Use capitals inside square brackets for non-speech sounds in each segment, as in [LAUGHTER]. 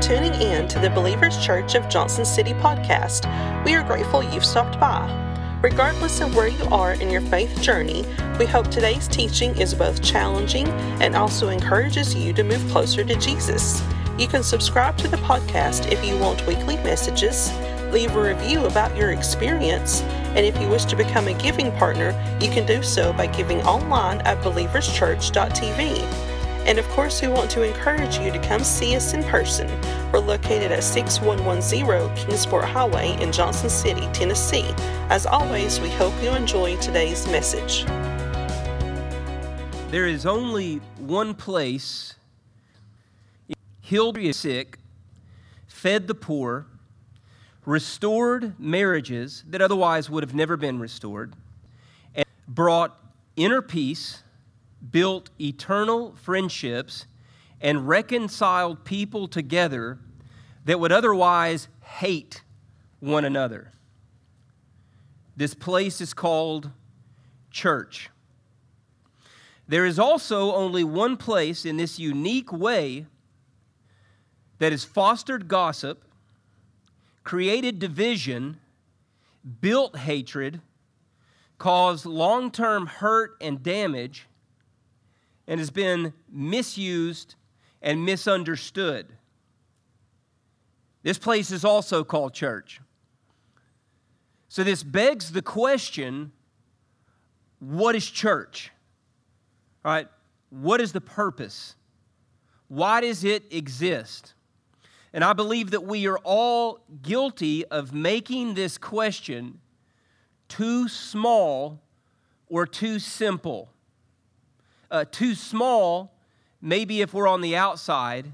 tuning in to the Believers Church of Johnson City podcast. We are grateful you've stopped by. Regardless of where you are in your faith journey, we hope today's teaching is both challenging and also encourages you to move closer to Jesus. You can subscribe to the podcast if you want weekly messages, leave a review about your experience, and if you wish to become a giving partner, you can do so by giving online at believerschurch.tv. And of course, we want to encourage you to come see us in person. We're located at 6110 Kingsport Highway in Johnson City, Tennessee. As always, we hope you enjoy today's message. There is only one place healed the sick, fed the poor, restored marriages that otherwise would have never been restored, and brought inner peace built eternal friendships and reconciled people together that would otherwise hate one another. This place is called church. There is also only one place in this unique way that has fostered gossip, created division, built hatred, caused long term hurt and damage, and has been misused and misunderstood. This place is also called church. So, this begs the question what is church? All right, what is the purpose? Why does it exist? And I believe that we are all guilty of making this question too small or too simple uh, too small, maybe if we're on the outside,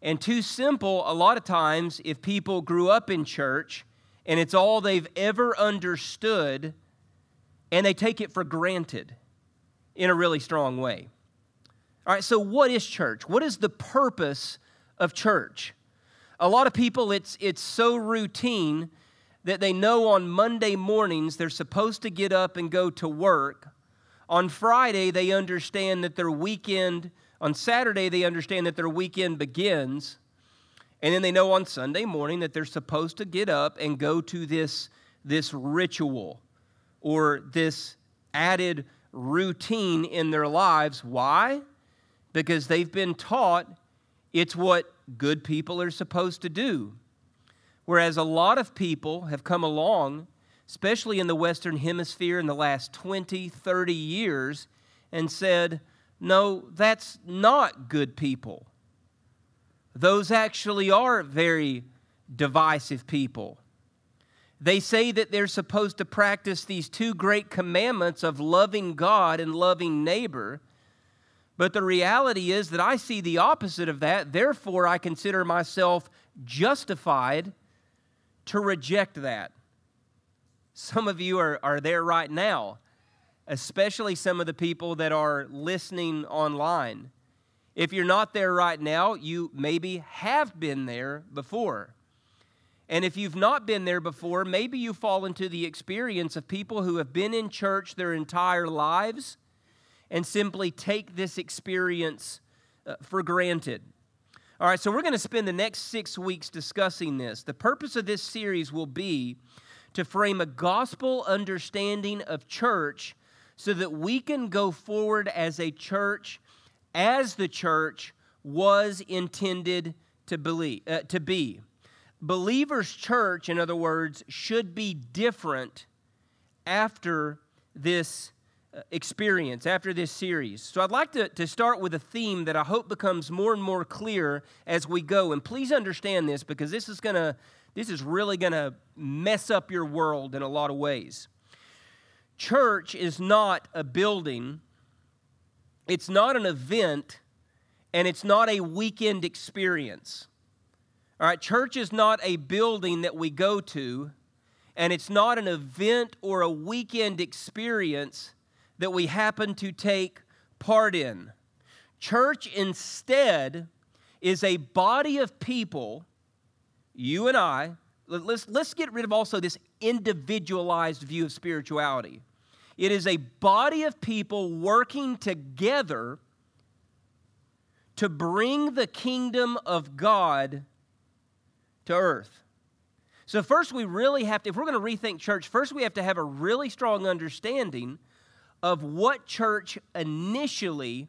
and too simple a lot of times if people grew up in church and it's all they've ever understood and they take it for granted in a really strong way. All right, so what is church? What is the purpose of church? A lot of people, it's, it's so routine that they know on Monday mornings they're supposed to get up and go to work on Friday, they understand that their weekend, on Saturday, they understand that their weekend begins. And then they know on Sunday morning that they're supposed to get up and go to this, this ritual or this added routine in their lives. Why? Because they've been taught it's what good people are supposed to do. Whereas a lot of people have come along especially in the Western Hemisphere in the last 20, 30 years, and said, no, that's not good people. Those actually are very divisive people. They say that they're supposed to practice these two great commandments of loving God and loving neighbor. But the reality is that I see the opposite of that. Therefore, I consider myself justified to reject that. Some of you are, are there right now, especially some of the people that are listening online. If you're not there right now, you maybe have been there before. And if you've not been there before, maybe you fall into the experience of people who have been in church their entire lives and simply take this experience uh, for granted. All right, so we're going to spend the next six weeks discussing this. The purpose of this series will be to frame a gospel understanding of church so that we can go forward as a church as the church was intended to, believe, uh, to be. Believers' church, in other words, should be different after this uh, experience, after this series. So I'd like to, to start with a theme that I hope becomes more and more clear as we go. And please understand this because this is going to this is really going to mess up your world in a lot of ways. Church is not a building, it's not an event, and it's not a weekend experience. All right, church is not a building that we go to, and it's not an event or a weekend experience that we happen to take part in. Church instead is a body of people you and I, let's, let's get rid of also this individualized view of spirituality. It is a body of people working together to bring the kingdom of God to earth. So, first, we really have to, if we're going to rethink church, first we have to have a really strong understanding of what church initially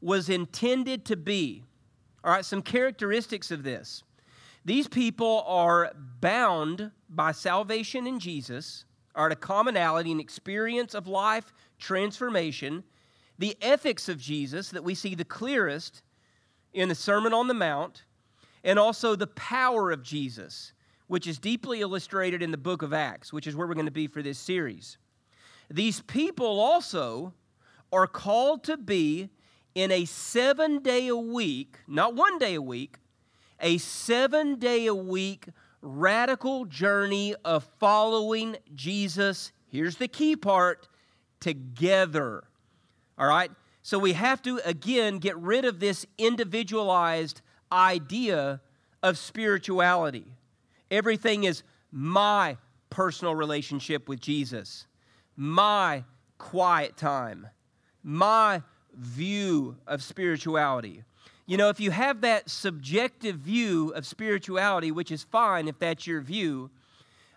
was intended to be. All right, some characteristics of this. These people are bound by salvation in Jesus, are at a commonality and experience of life transformation. The ethics of Jesus that we see the clearest in the Sermon on the Mount, and also the power of Jesus, which is deeply illustrated in the book of Acts, which is where we're going to be for this series. These people also are called to be in a seven day a week, not one day a week, a seven day a week radical journey of following Jesus. Here's the key part together. All right? So we have to, again, get rid of this individualized idea of spirituality. Everything is my personal relationship with Jesus, my quiet time, my view of spirituality. You know, if you have that subjective view of spirituality, which is fine if that's your view,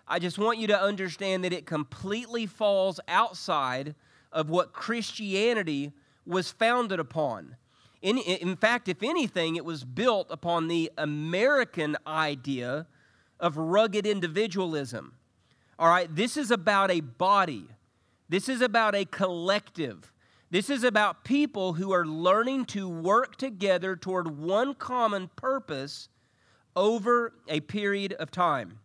I just want you to understand that it completely falls outside of what Christianity was founded upon. In, in fact, if anything, it was built upon the American idea of rugged individualism. All right, this is about a body, this is about a collective. This is about people who are learning to work together toward one common purpose over a period of time.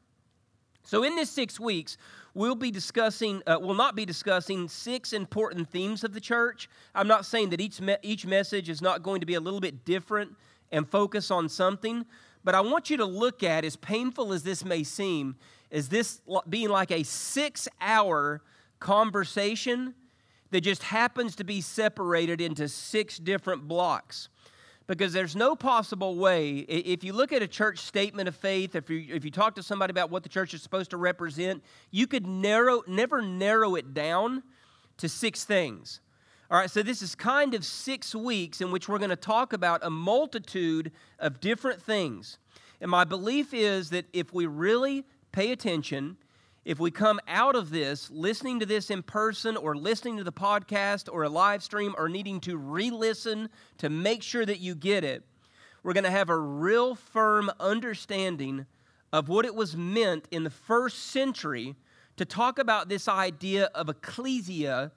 So, in this six weeks, we'll be discussing, uh, we'll not be discussing six important themes of the church. I'm not saying that each, me- each message is not going to be a little bit different and focus on something, but I want you to look at, as painful as this may seem, as this being like a six hour conversation that just happens to be separated into six different blocks. Because there's no possible way if you look at a church statement of faith if you, if you talk to somebody about what the church is supposed to represent you could narrow never narrow it down to six things. All right so this is kind of six weeks in which we're going to talk about a multitude of different things. And my belief is that if we really pay attention if we come out of this listening to this in person or listening to the podcast or a live stream or needing to re listen to make sure that you get it, we're going to have a real firm understanding of what it was meant in the first century to talk about this idea of ecclesia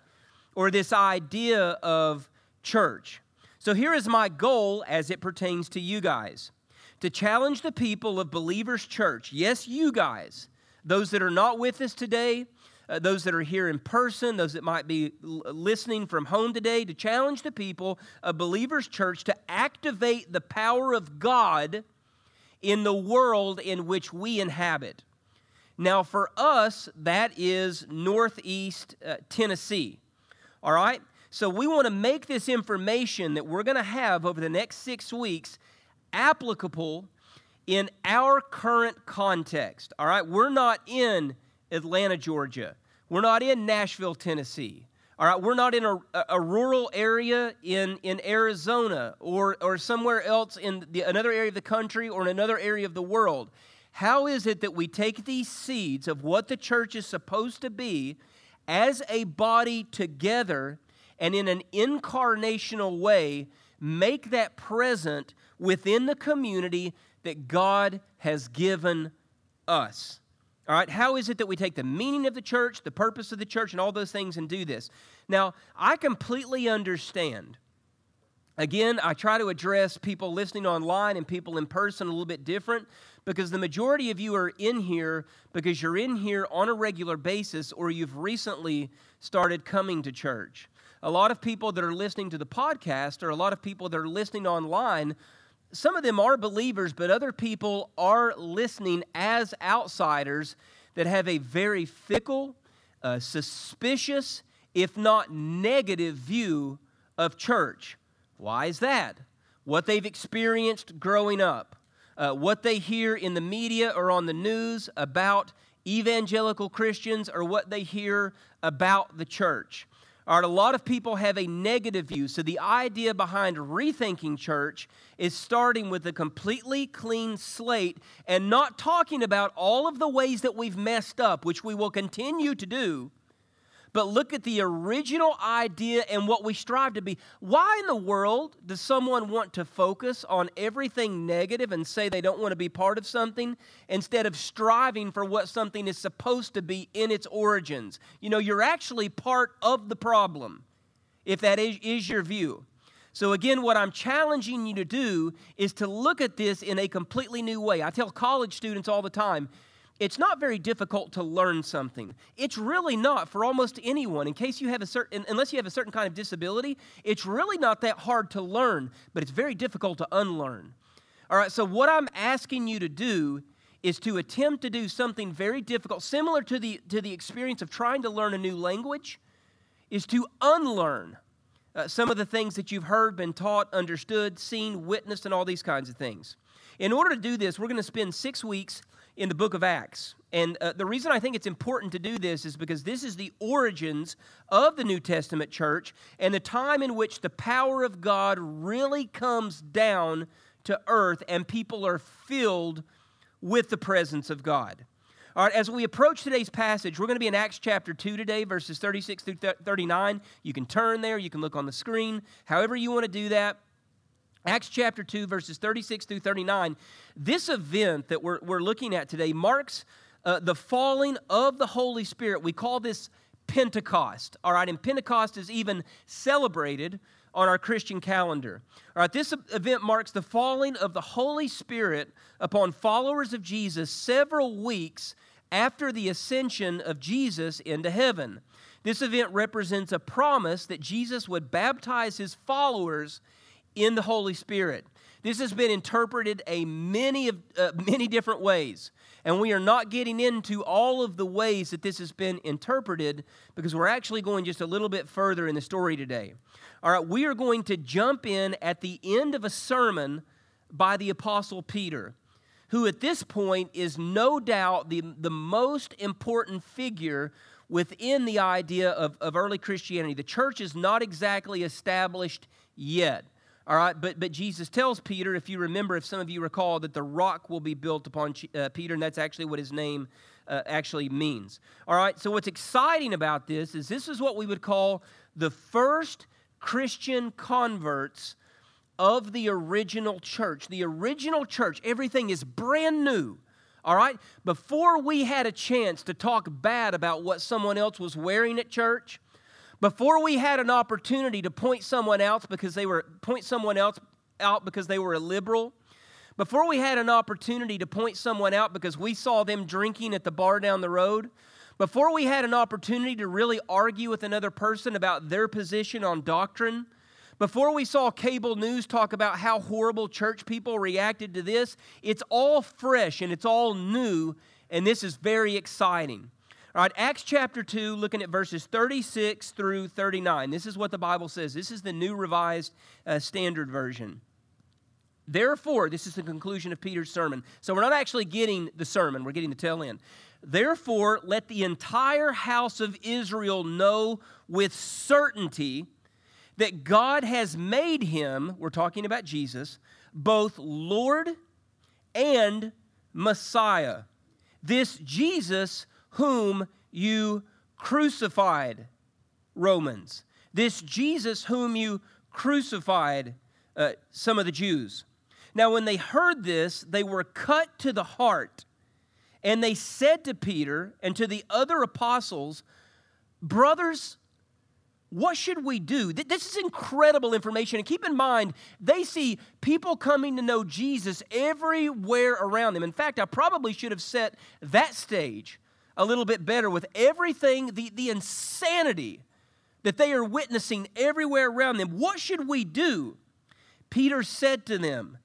or this idea of church. So here is my goal as it pertains to you guys to challenge the people of Believers Church, yes, you guys those that are not with us today, uh, those that are here in person, those that might be l- listening from home today, to challenge the people of Believers Church to activate the power of God in the world in which we inhabit. Now, for us, that is Northeast uh, Tennessee. All right? So, we want to make this information that we're going to have over the next six weeks applicable in our current context, all right, we're not in Atlanta, Georgia. We're not in Nashville, Tennessee. All right, we're not in a, a rural area in, in Arizona or, or somewhere else in the, another area of the country or in another area of the world. How is it that we take these seeds of what the church is supposed to be as a body together and in an incarnational way make that present within the community that God has given us. All right, how is it that we take the meaning of the church, the purpose of the church, and all those things and do this? Now, I completely understand. Again, I try to address people listening online and people in person a little bit different because the majority of you are in here because you're in here on a regular basis or you've recently started coming to church. A lot of people that are listening to the podcast or a lot of people that are listening online some of them are believers, but other people are listening as outsiders that have a very fickle, uh, suspicious, if not negative view of church. Why is that? What they've experienced growing up, uh, what they hear in the media or on the news about evangelical Christians, or what they hear about the church. All right, a lot of people have a negative view. So the idea behind rethinking church is starting with a completely clean slate and not talking about all of the ways that we've messed up, which we will continue to do but look at the original idea and what we strive to be. Why in the world does someone want to focus on everything negative and say they don't want to be part of something instead of striving for what something is supposed to be in its origins? You know, you're actually part of the problem, if that is, is your view. So, again, what I'm challenging you to do is to look at this in a completely new way. I tell college students all the time it's not very difficult to learn something. It's really not for almost anyone. In case you have a certain, unless you have a certain kind of disability, it's really not that hard to learn, but it's very difficult to unlearn. All right, so what I'm asking you to do is to attempt to do something very difficult, similar to the, to the experience of trying to learn a new language, is to unlearn uh, some of the things that you've heard, been taught, understood, seen, witnessed, and all these kinds of things. In order to do this, we're going to spend six weeks in the book of Acts. And uh, the reason I think it's important to do this is because this is the origins of the New Testament church and the time in which the power of God really comes down to earth and people are filled with the presence of God. All right, as we approach today's passage, we're going to be in Acts chapter 2 today, verses 36 through 39. You can turn there, you can look on the screen, however you want to do that. Acts chapter 2, verses 36 through 39. This event that we're, we're looking at today marks uh, the falling of the Holy Spirit. We call this Pentecost. All right, and Pentecost is even celebrated on our Christian calendar. All right, this event marks the falling of the Holy Spirit upon followers of Jesus several weeks after the ascension of Jesus into heaven. This event represents a promise that Jesus would baptize his followers in the Holy Spirit. This has been interpreted a many of uh, [LAUGHS] many different ways, and we are not getting into all of the ways that this has been interpreted because we're actually going just a little bit further in the story today. All right, we are going to jump in at the end of a sermon by the apostle Peter, who at this point is no doubt the, the most important figure within the idea of, of early Christianity. The church is not exactly established yet. All right, but, but Jesus tells Peter, if you remember, if some of you recall, that the rock will be built upon uh, Peter, and that's actually what his name uh, actually means. All right, so what's exciting about this is this is what we would call the first Christian converts of the original church. The original church, everything is brand new. All right, before we had a chance to talk bad about what someone else was wearing at church, before we had an opportunity to point someone else because they were point someone else out because they were a liberal, before we had an opportunity to point someone out because we saw them drinking at the bar down the road, before we had an opportunity to really argue with another person about their position on doctrine, before we saw cable news talk about how horrible church people reacted to this, it's all fresh and it's all new, and this is very exciting. All right, Acts chapter 2, looking at verses 36 through 39. This is what the Bible says. This is the New Revised uh, Standard Version. Therefore, this is the conclusion of Peter's sermon. So we're not actually getting the sermon, we're getting the tail end. Therefore, let the entire house of Israel know with certainty that God has made him, we're talking about Jesus, both Lord and Messiah. This Jesus whom you crucified, Romans. This Jesus whom you crucified, uh, some of the Jews. Now, when they heard this, they were cut to the heart, and they said to Peter and to the other apostles, Brothers, what should we do? This is incredible information. And keep in mind, they see people coming to know Jesus everywhere around them. In fact, I probably should have set that stage a little bit better with everything, the, the insanity that they are witnessing everywhere around them. What should we do? Peter said to them,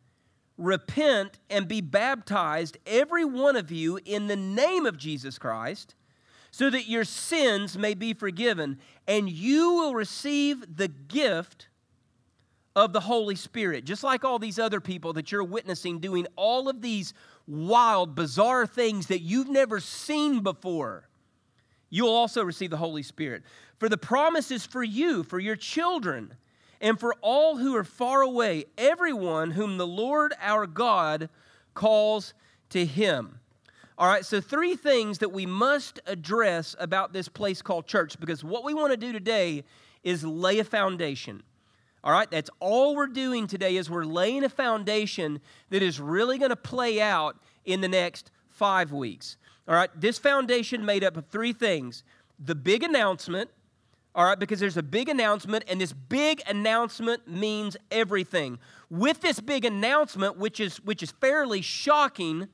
Repent and be baptized, every one of you, in the name of Jesus Christ, so that your sins may be forgiven, and you will receive the gift of the Holy Spirit. Just like all these other people that you're witnessing doing all of these wild, bizarre things that you've never seen before. you'll also receive the Holy Spirit. For the promise is for you, for your children, and for all who are far away, everyone whom the Lord our God calls to him. All right, so three things that we must address about this place called church because what we want to do today is lay a foundation. All right, that's all we're doing today is we're laying a foundation that is really going to play out in the next 5 weeks. All right, this foundation made up of three things. The big announcement, all right, because there's a big announcement, and this big announcement means everything. With this big announcement, which is which is fairly shocking,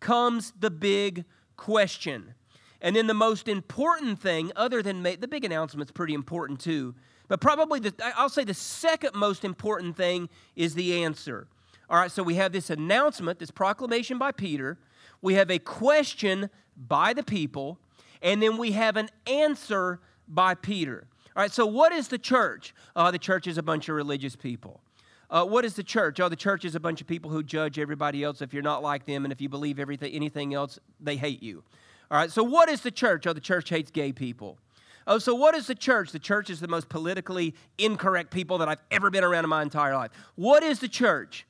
comes the big question. And then the most important thing, other than the big announcement's pretty important too, but probably the, I'll say the second most important thing is the answer. All right, so we have this announcement, this proclamation by Peter. We have a question by the people, and then we have an answer by Peter. All right, so what is the church? Uh, the church is a bunch of religious people. Uh, what is the church? Oh, the church is a bunch of people who judge everybody else if you're not like them, and if you believe everything, anything else, they hate you. All right, so what is the church? Oh, the church hates gay people. Oh, so what is the church? The church is the most politically incorrect people that I've ever been around in my entire life. What is the church?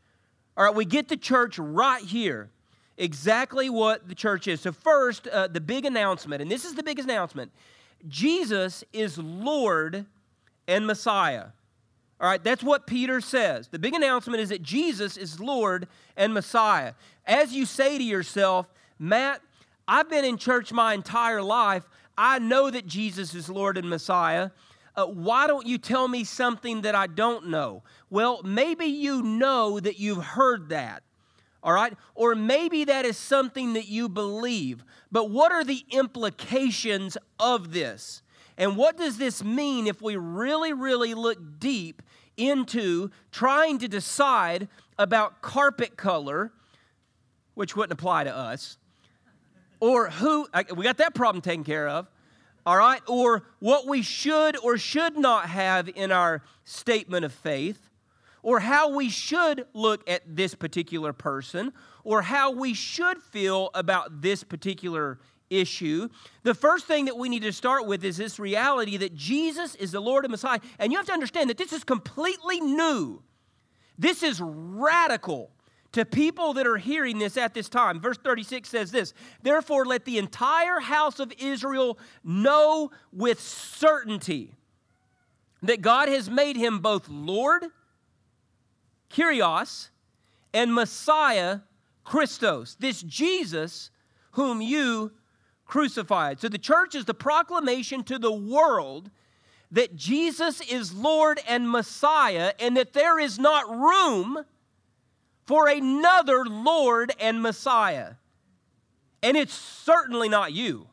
All right, we get the church right here. Exactly what the church is. So, first, uh, the big announcement, and this is the biggest announcement Jesus is Lord and Messiah. All right, that's what Peter says. The big announcement is that Jesus is Lord and Messiah. As you say to yourself, Matt, I've been in church my entire life. I know that Jesus is Lord and Messiah. Uh, why don't you tell me something that I don't know? Well, maybe you know that you've heard that, all right? Or maybe that is something that you believe. But what are the implications of this? And what does this mean if we really, really look deep into trying to decide about carpet color, which wouldn't apply to us, or who, we got that problem taken care of, all right, or what we should or should not have in our statement of faith, or how we should look at this particular person, or how we should feel about this particular issue. The first thing that we need to start with is this reality that Jesus is the Lord and Messiah. And you have to understand that this is completely new. This is radical to people that are hearing this at this time. Verse 36 says this Therefore, let the entire house of Israel know with certainty that God has made him both Lord, Kyrios, and Messiah, Christos. This Jesus whom you crucified. So the church is the proclamation to the world that Jesus is Lord and Messiah and that there is not room for another Lord and Messiah. And it's certainly not you.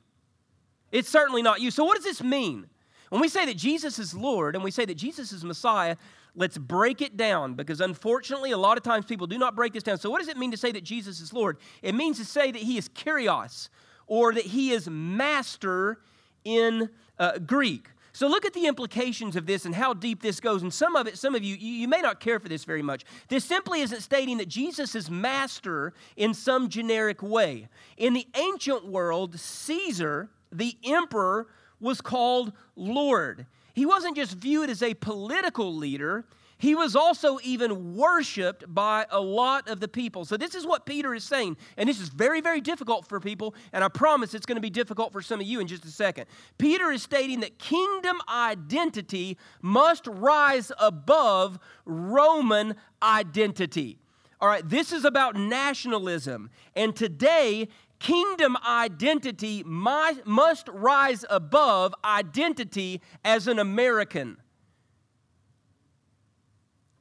It's certainly not you. So, what does this mean? When we say that Jesus is Lord and we say that Jesus is Messiah, let's break it down because unfortunately, a lot of times people do not break this down. So, what does it mean to say that Jesus is Lord? It means to say that He is Kyrios, or that he is master in uh, Greek. So look at the implications of this and how deep this goes. And some of it, some of you, you may not care for this very much. This simply isn't stating that Jesus is master in some generic way. In the ancient world, Caesar, the emperor, was called Lord. He wasn't just viewed as a political leader, he was also even worshiped by a lot of the people. So, this is what Peter is saying. And this is very, very difficult for people. And I promise it's going to be difficult for some of you in just a second. Peter is stating that kingdom identity must rise above Roman identity. All right, this is about nationalism. And today, kingdom identity must rise above identity as an American.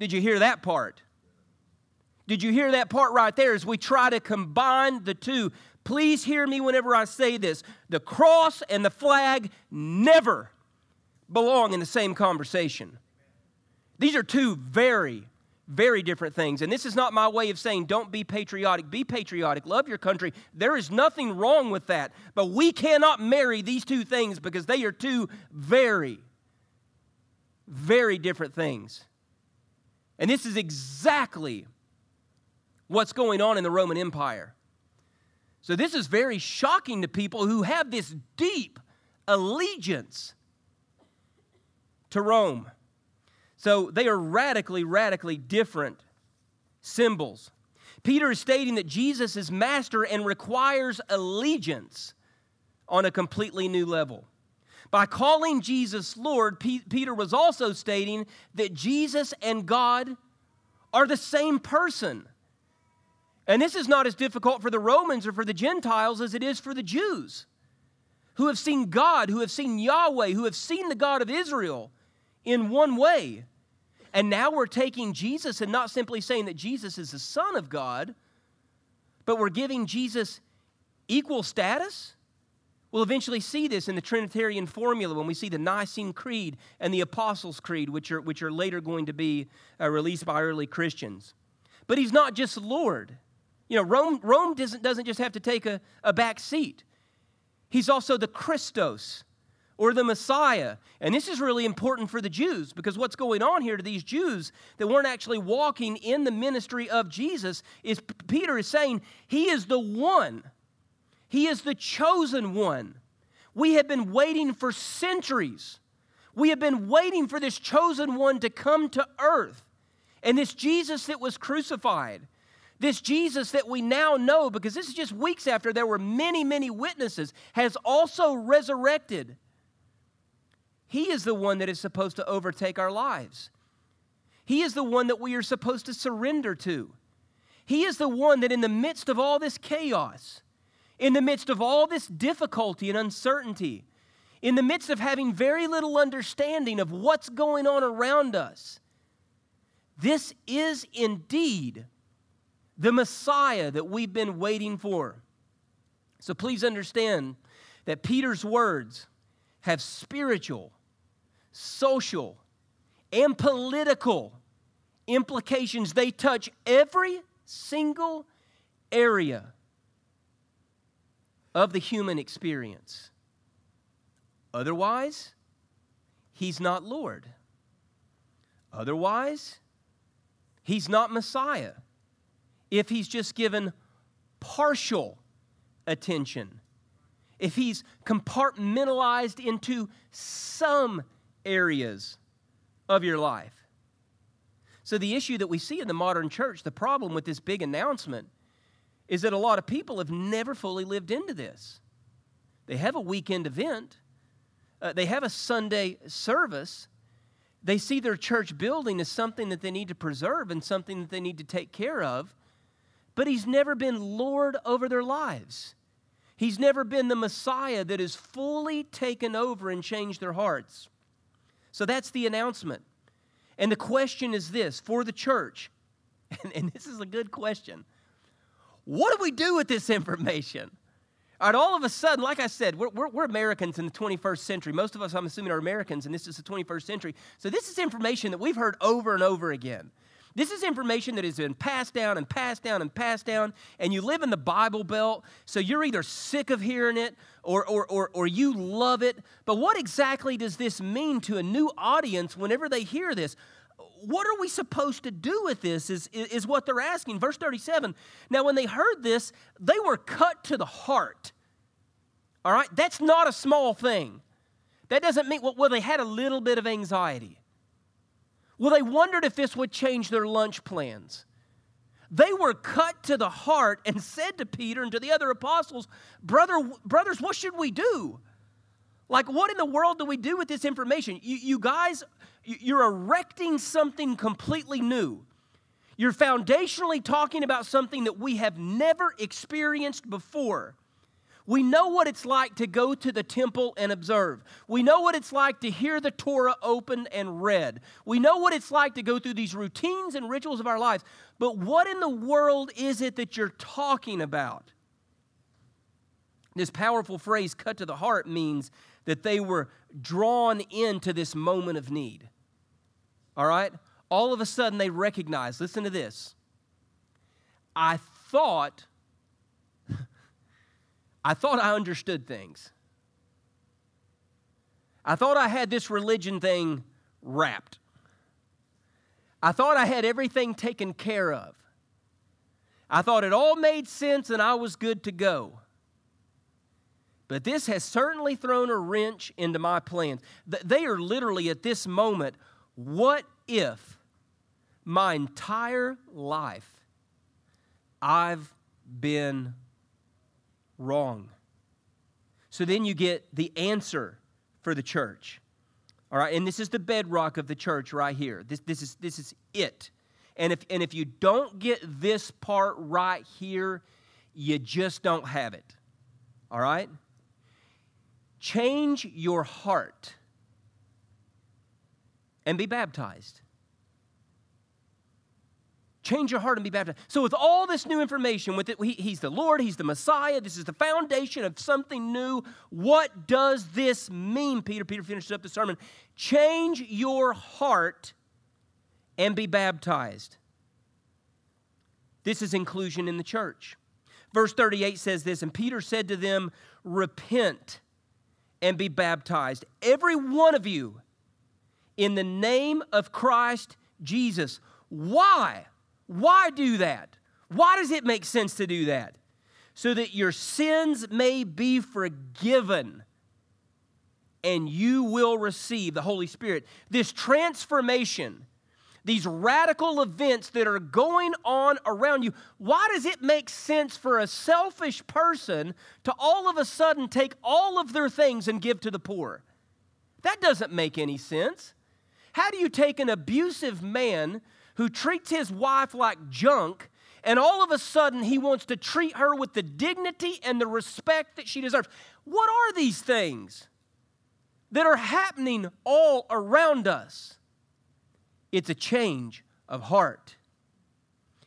Did you hear that part? Did you hear that part right there as we try to combine the two? Please hear me whenever I say this. The cross and the flag never belong in the same conversation. These are two very, very different things. And this is not my way of saying don't be patriotic. Be patriotic. Love your country. There is nothing wrong with that. But we cannot marry these two things because they are two very, very different things. And this is exactly what's going on in the Roman Empire. So, this is very shocking to people who have this deep allegiance to Rome. So they are radically, radically different symbols. Peter is stating that Jesus is master and requires allegiance on a completely new level. By calling Jesus Lord, P- Peter was also stating that Jesus and God are the same person. And this is not as difficult for the Romans or for the Gentiles as it is for the Jews who have seen God, who have seen Yahweh, who have seen the God of Israel in one way. And now we're taking Jesus and not simply saying that Jesus is the Son of God, but we're giving Jesus equal status. We'll eventually see this in the Trinitarian formula when we see the Nicene Creed and the Apostles' Creed, which are, which are later going to be uh, released by early Christians. But he's not just Lord. You know, Rome, Rome doesn't, doesn't just have to take a, a back seat, he's also the Christos, or the Messiah. And this is really important for the Jews because what's going on here to these Jews that weren't actually walking in the ministry of Jesus is Peter is saying he is the one, he is the chosen one. We have been waiting for centuries. We have been waiting for this chosen one to come to earth. And this Jesus that was crucified, this Jesus that we now know, because this is just weeks after there were many, many witnesses, has also resurrected. He is the one that is supposed to overtake our lives. He is the one that we are supposed to surrender to. He is the one that, in the midst of all this chaos, in the midst of all this difficulty and uncertainty, in the midst of having very little understanding of what's going on around us, this is indeed the Messiah that we've been waiting for. So please understand that Peter's words have spiritual social, and political implications. They touch every single area of the human experience. Otherwise, he's not Lord. Otherwise, he's not Messiah. If he's just given partial attention, if he's compartmentalized into some areas of your life. So, the issue that we see in the modern church, the problem with this big announcement, is that a lot of people have never fully lived into this. They have a weekend event, uh, they have a Sunday service. They see their church building as something that they need to preserve and something that they need to take care of, but He's never been Lord over their lives. He's never been the Messiah that has fully taken over and changed their hearts. So that's the announcement. And the question is this for the church, [LAUGHS] and, and this is a good question what do we do with this information? All right, all of a sudden, like I said, we're, we're, we're, Americans in the 21st century. Most of us, I'm assuming, are Americans, and this is the 21st century. So, this is information that we've heard over and over again. This is information that has been passed down and passed down and passed down, and you live in the Bible Belt, so you're either sick of hearing it or, or, or, or you love it. But what exactly does this mean to a new audience whenever they hear this? What are we supposed to do with this? Is, is what they're asking. Verse 37 Now, when they heard this, they were cut to the heart. All right? That's not a small thing. That doesn't mean, well, they had a little bit of anxiety. Well, they wondered if this would change their lunch plans. They were cut to the heart and said to Peter and to the other apostles, Brother, Brothers, what should we do? Like, what in the world do we do with this information? You, you guys, you're erecting something completely new. You're foundationally talking about something that we have never experienced before. We know what it's like to go to the temple and observe. We know what it's like to hear the Torah opened and read. We know what it's like to go through these routines and rituals of our lives. But what in the world is it that you're talking about? This powerful phrase, cut to the heart, means that they were drawn into this moment of need. All right? All of a sudden they recognized, listen to this. I thought [LAUGHS] I thought I understood things. I thought I had this religion thing wrapped. I thought I had everything taken care of. I thought it all made sense and I was good to go. But this has certainly thrown a wrench into my plans. They are literally at this moment, what if my entire life I've been wrong? So then you get the answer for the church. All right, and this is the bedrock of the church right here. This, this, is, this is it. And if, and if you don't get this part right here, you just don't have it. All right? Change your heart and be baptized. Change your heart and be baptized. So, with all this new information, with it, he, He's the Lord, He's the Messiah, this is the foundation of something new. What does this mean, Peter? Peter finishes up the sermon. Change your heart and be baptized. This is inclusion in the church. Verse 38 says this And Peter said to them, Repent and be baptized, every one of you, in the name of Christ Jesus. Why? Why do that? Why does it make sense to do that? So that your sins may be forgiven and you will receive the Holy Spirit. This transformation, these radical events that are going on around you, why does it make sense for a selfish person to all of a sudden take all of their things and give to the poor? That doesn't make any sense. How do you take an abusive man who treats his wife like junk, and all of a sudden he wants to treat her with the dignity and the respect that she deserves. What are these things that are happening all around us? It's a change of heart.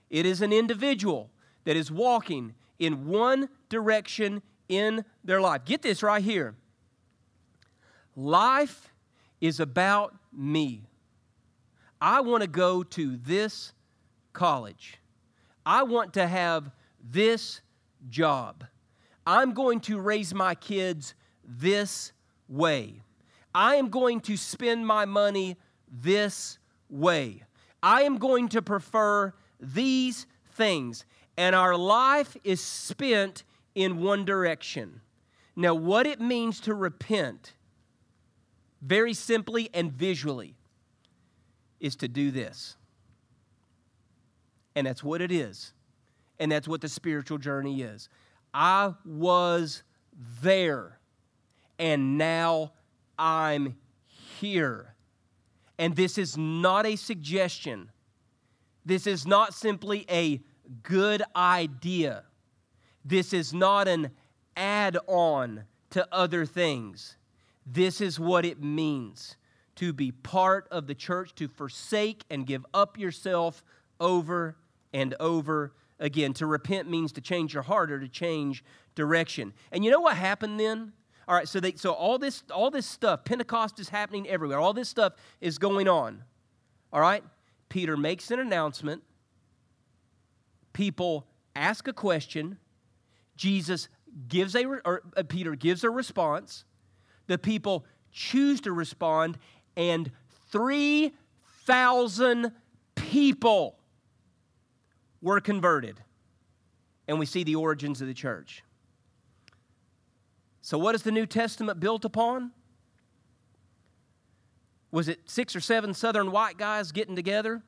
It is an individual that is walking in one direction in their life. Get this right here. Life is about me. I want to go to this college. I want to have this job. I'm going to raise my kids this way. I am going to spend my money this way. I am going to prefer these things. And our life is spent in one direction. Now, what it means to repent, very simply and visually, is to do this. And that's what it is. And that's what the spiritual journey is. I was there, and now I'm here. And this is not a suggestion. This is not simply a good idea. This is not an add on to other things. This is what it means to be part of the church, to forsake and give up yourself over and over again. To repent means to change your heart or to change direction. And you know what happened then? All right, so they, so all this all this stuff, Pentecost is happening everywhere. All this stuff is going on. All right? Peter makes an announcement. People ask a question. Jesus gives a or uh, Peter gives a response. The people choose to respond and 3,000 people were converted. And we see the origins of the church. So, what is the New Testament built upon? Was it six or seven southern white guys getting together?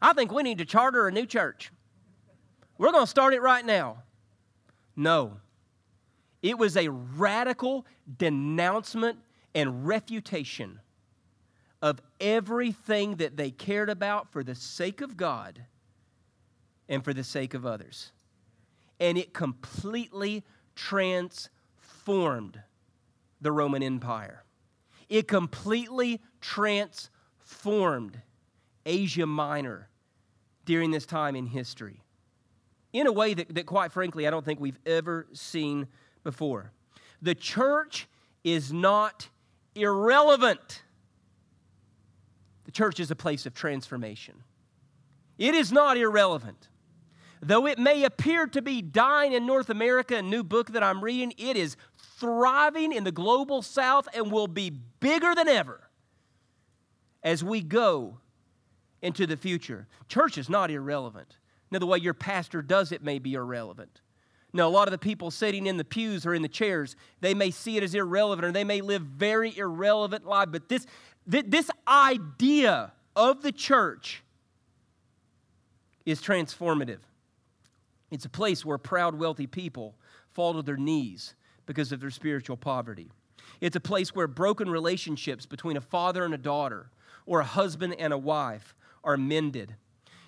I think we need to charter a new church. We're going to start it right now. No. It was a radical denouncement and refutation of everything that they cared about for the sake of God and for the sake of others. And it completely transformed the Roman Empire. It completely transformed Asia Minor during this time in history in a way that, that, quite frankly, I don't think we've ever seen before. The church is not irrelevant the church is a place of transformation. It is not irrelevant. Though it may appear to be dying in North America, a new book that I'm reading, it is thriving in the global south and will be bigger than ever as we go into the future. Church is not irrelevant. Now, the way your pastor does it may be irrelevant. No, a lot of the people sitting in the pews or in the chairs, they may see it as irrelevant or they may live very irrelevant lives. But this, this idea of the church is transformative. It's a place where proud, wealthy people fall to their knees because of their spiritual poverty. It's a place where broken relationships between a father and a daughter or a husband and a wife are mended.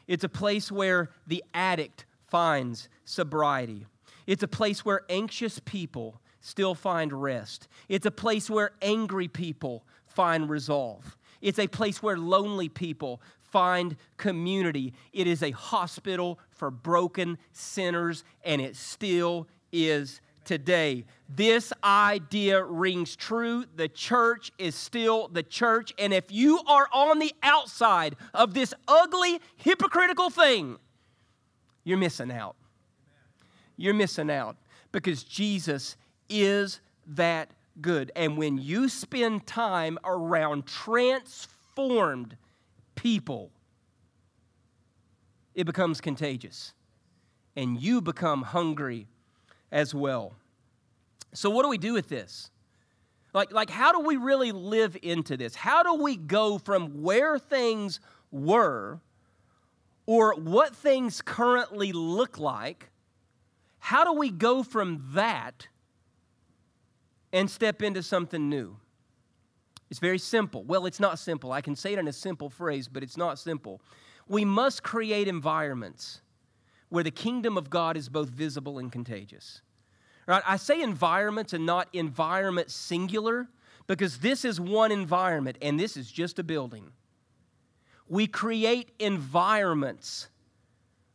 It's a place where the addict finds sobriety. It's a place where anxious people still find rest. It's a place where angry people find resolve. It's a place where lonely people find community. It is a hospital for broken sinners, and it still is today. This idea rings true. The church is still the church. And if you are on the outside of this ugly, hypocritical thing, you're missing out. You're missing out because Jesus is that good. And when you spend time around transformed people, it becomes contagious. And you become hungry as well. So, what do we do with this? Like, like, how do we really live into this? How do we go from where things were or what things currently look like? How do we go from that and step into something new? It's very simple. Well, it's not simple. I can say it in a simple phrase, but it's not simple. We must create environments where the kingdom of God is both visible and contagious. Right? I say environments and not environment singular because this is one environment and this is just a building. We create environments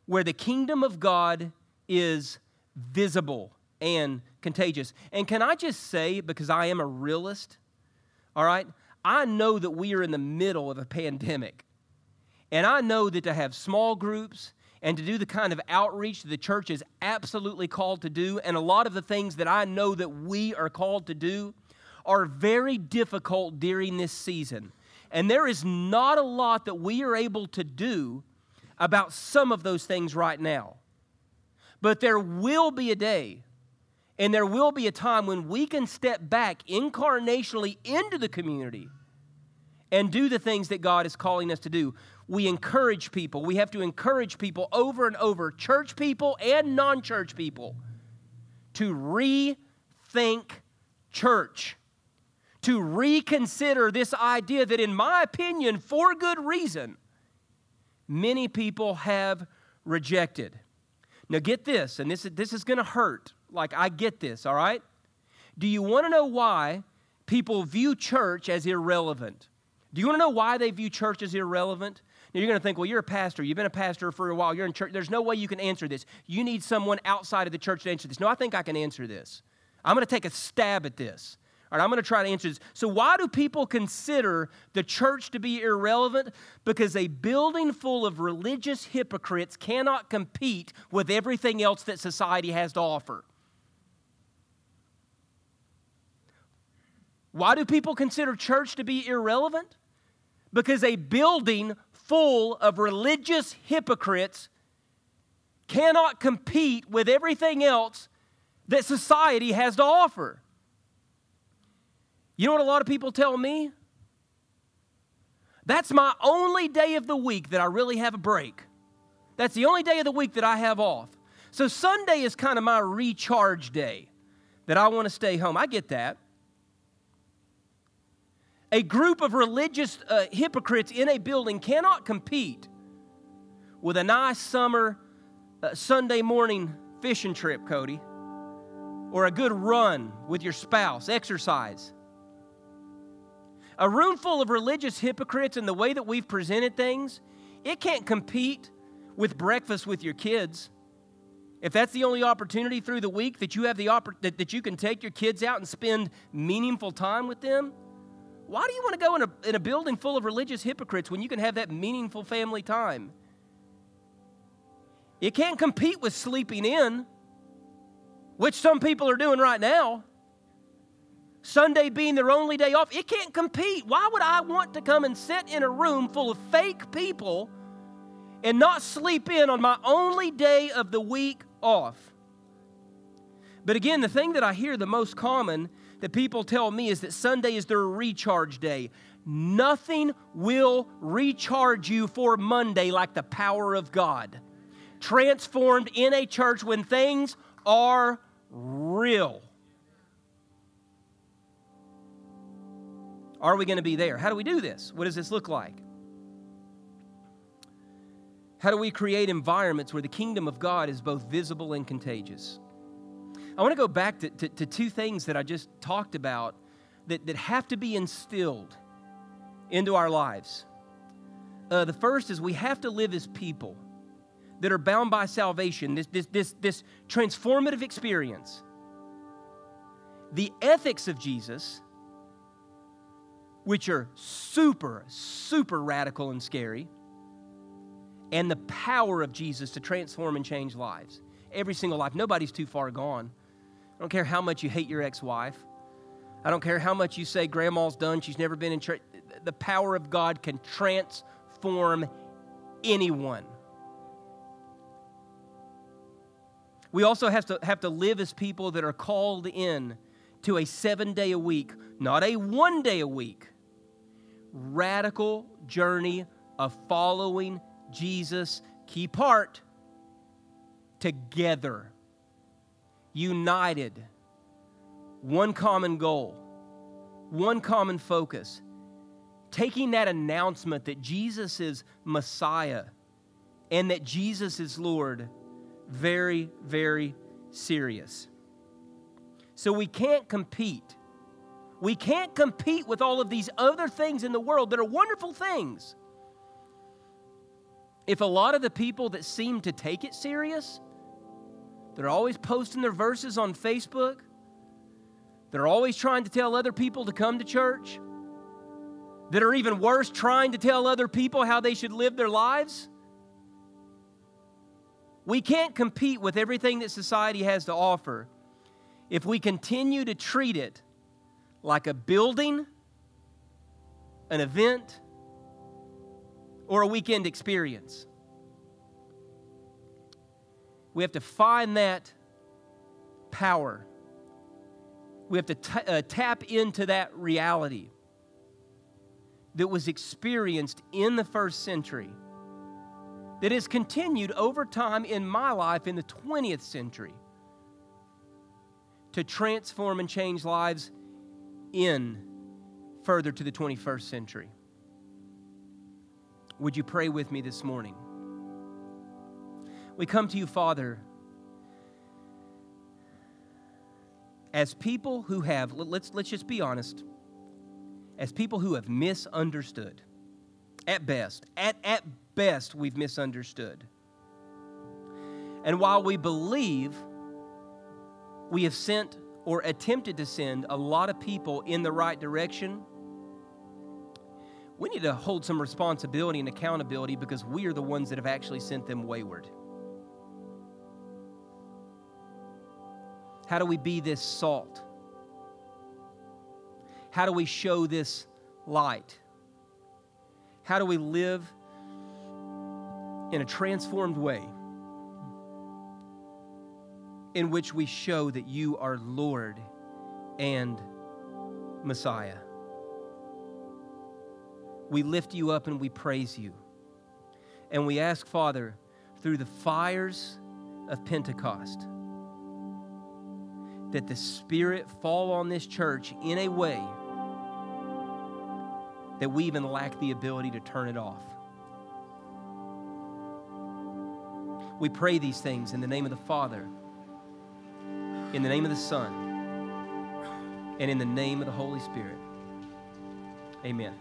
where the kingdom of God is visible and contagious. And can I just say, because I am a realist, all right, I know that we are in the middle of a pandemic. And I know that to have small groups and to do the kind of outreach the church is absolutely called to do, and a lot of the things that I know that we are called to do, are very difficult during this season. And there is not a lot that we are able to do about some of those things right now. But there will be a day and there will be a time when we can step back incarnationally into the community and do the things that God is calling us to do. We encourage people. We have to encourage people over and over, church people and non church people, to rethink church, to reconsider this idea that, in my opinion, for good reason, many people have rejected. Now, get this, and this, this is going to hurt. Like, I get this, all right? Do you want to know why people view church as irrelevant? Do you want to know why they view church as irrelevant? Now you're going to think, well, you're a pastor. You've been a pastor for a while. You're in church. There's no way you can answer this. You need someone outside of the church to answer this. No, I think I can answer this. I'm going to take a stab at this. All right, I'm going to try to answer this. So, why do people consider the church to be irrelevant? Because a building full of religious hypocrites cannot compete with everything else that society has to offer. Why do people consider church to be irrelevant? Because a building full of religious hypocrites cannot compete with everything else that society has to offer. You know what a lot of people tell me? That's my only day of the week that I really have a break. That's the only day of the week that I have off. So Sunday is kind of my recharge day that I want to stay home. I get that a group of religious uh, hypocrites in a building cannot compete with a nice summer uh, Sunday morning fishing trip, Cody, or a good run with your spouse, exercise. A room full of religious hypocrites and the way that we've presented things, it can't compete with breakfast with your kids. If that's the only opportunity through the week that you have the oppor- that, that you can take your kids out and spend meaningful time with them, why do you want to go in a, in a building full of religious hypocrites when you can have that meaningful family time? You can't compete with sleeping in, which some people are doing right now. Sunday being their only day off, it can't compete. Why would I want to come and sit in a room full of fake people and not sleep in on my only day of the week off? But again, the thing that I hear the most common that people tell me is that Sunday is their recharge day. Nothing will recharge you for Monday like the power of God. Transformed in a church when things are real. Are we going to be there? How do we do this? What does this look like? How do we create environments where the kingdom of God is both visible and contagious? I want to go back to, to, to two things that I just talked about that, that have to be instilled into our lives. Uh, the first is we have to live as people that are bound by salvation, this, this, this, this transformative experience. The ethics of Jesus, which are super, super radical and scary and the power of Jesus to transform and change lives. Every single life. Nobody's too far gone. I don't care how much you hate your ex wife. I don't care how much you say grandma's done, she's never been in church. The power of God can transform anyone. We also have to, have to live as people that are called in to a seven day a week, not a one day a week, radical journey of following Jesus, key part, together, united, one common goal, one common focus, taking that announcement that Jesus is Messiah and that Jesus is Lord very, very serious. So we can't compete. We can't compete with all of these other things in the world that are wonderful things if a lot of the people that seem to take it serious, they're always posting their verses on Facebook, they're always trying to tell other people to come to church, that are even worse, trying to tell other people how they should live their lives. We can't compete with everything that society has to offer if we continue to treat it like a building, an event, or a weekend experience. We have to find that power. We have to t- uh, tap into that reality that was experienced in the first century, that has continued over time in my life in the 20th century to transform and change lives in further to the 21st century. Would you pray with me this morning? We come to you, Father, as people who have, let's, let's just be honest, as people who have misunderstood. At best, at, at best, we've misunderstood. And while we believe we have sent or attempted to send a lot of people in the right direction, we need to hold some responsibility and accountability because we are the ones that have actually sent them wayward. How do we be this salt? How do we show this light? How do we live in a transformed way in which we show that you are Lord and Messiah? we lift you up and we praise you. And we ask, Father, through the fires of Pentecost, that the Spirit fall on this church in a way that we even lack the ability to turn it off. We pray these things in the name of the Father, in the name of the Son, and in the name of the Holy Spirit. Amen.